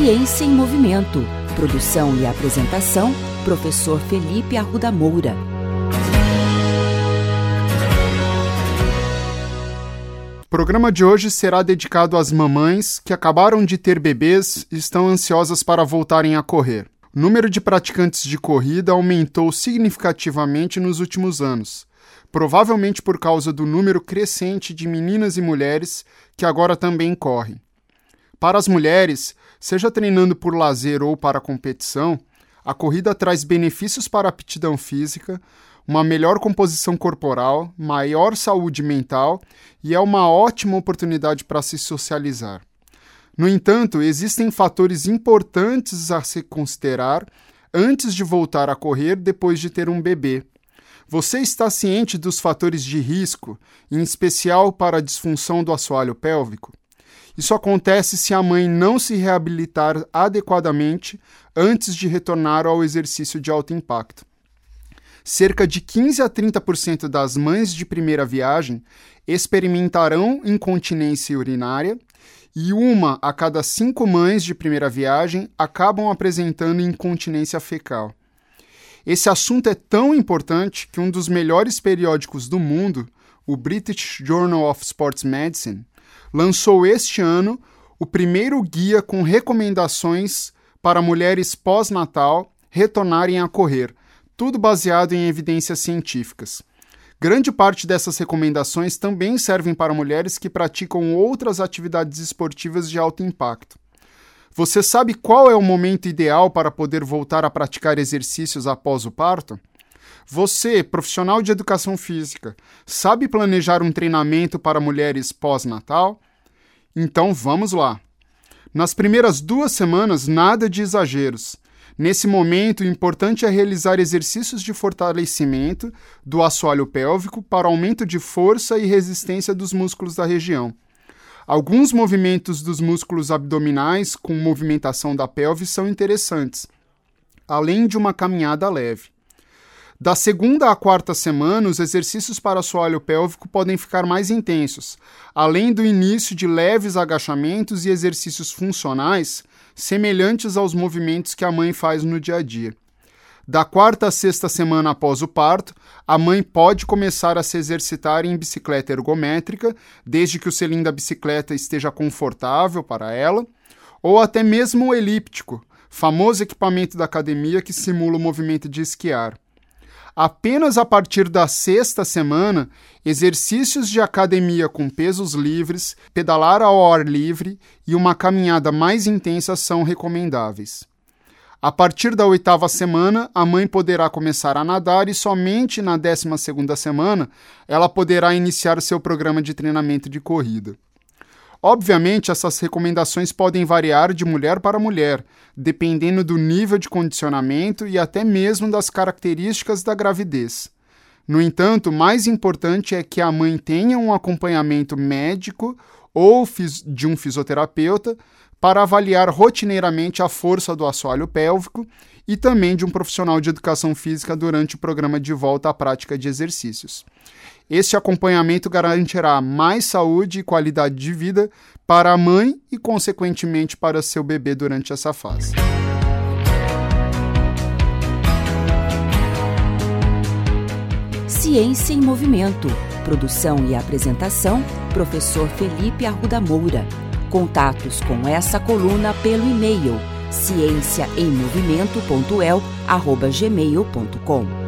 Ciência em Movimento. Produção e apresentação, professor Felipe Arruda Moura. O programa de hoje será dedicado às mamães que acabaram de ter bebês e estão ansiosas para voltarem a correr. O número de praticantes de corrida aumentou significativamente nos últimos anos, provavelmente por causa do número crescente de meninas e mulheres que agora também correm. Para as mulheres, seja treinando por lazer ou para competição, a corrida traz benefícios para a aptidão física, uma melhor composição corporal, maior saúde mental e é uma ótima oportunidade para se socializar. No entanto, existem fatores importantes a se considerar antes de voltar a correr depois de ter um bebê. Você está ciente dos fatores de risco, em especial para a disfunção do assoalho pélvico? Isso acontece se a mãe não se reabilitar adequadamente antes de retornar ao exercício de alto impacto. Cerca de 15 a 30% das mães de primeira viagem experimentarão incontinência urinária e uma a cada cinco mães de primeira viagem acabam apresentando incontinência fecal. Esse assunto é tão importante que um dos melhores periódicos do mundo, o British Journal of Sports Medicine, lançou este ano o primeiro guia com recomendações para mulheres pós-natal retornarem a correr, tudo baseado em evidências científicas. Grande parte dessas recomendações também servem para mulheres que praticam outras atividades esportivas de alto impacto. Você sabe qual é o momento ideal para poder voltar a praticar exercícios após o parto? Você, profissional de educação física, sabe planejar um treinamento para mulheres pós-natal? Então vamos lá. Nas primeiras duas semanas, nada de exageros. Nesse momento, o importante é realizar exercícios de fortalecimento do assoalho pélvico para aumento de força e resistência dos músculos da região. Alguns movimentos dos músculos abdominais com movimentação da pelve são interessantes, além de uma caminhada leve. Da segunda à quarta semana, os exercícios para assoalho pélvico podem ficar mais intensos, além do início de leves agachamentos e exercícios funcionais semelhantes aos movimentos que a mãe faz no dia a dia. Da quarta à sexta semana após o parto, a mãe pode começar a se exercitar em bicicleta ergométrica, desde que o selim da bicicleta esteja confortável para ela, ou até mesmo o elíptico, famoso equipamento da academia que simula o movimento de esquiar. Apenas a partir da sexta semana, exercícios de academia com pesos livres, pedalar ao ar livre e uma caminhada mais intensa são recomendáveis. A partir da oitava semana, a mãe poderá começar a nadar e somente na décima segunda semana ela poderá iniciar seu programa de treinamento de corrida. Obviamente, essas recomendações podem variar de mulher para mulher, dependendo do nível de condicionamento e até mesmo das características da gravidez. No entanto, mais importante é que a mãe tenha um acompanhamento médico ou de um fisioterapeuta para avaliar rotineiramente a força do assoalho pélvico e também de um profissional de educação física durante o programa de volta à prática de exercícios. Este acompanhamento garantirá mais saúde e qualidade de vida para a mãe e, consequentemente, para seu bebê durante essa fase. Ciência em Movimento. Produção e apresentação: Professor Felipe Arruda Moura. Contatos com essa coluna pelo e-mail ciênciaemmovimento.el@gmail.com.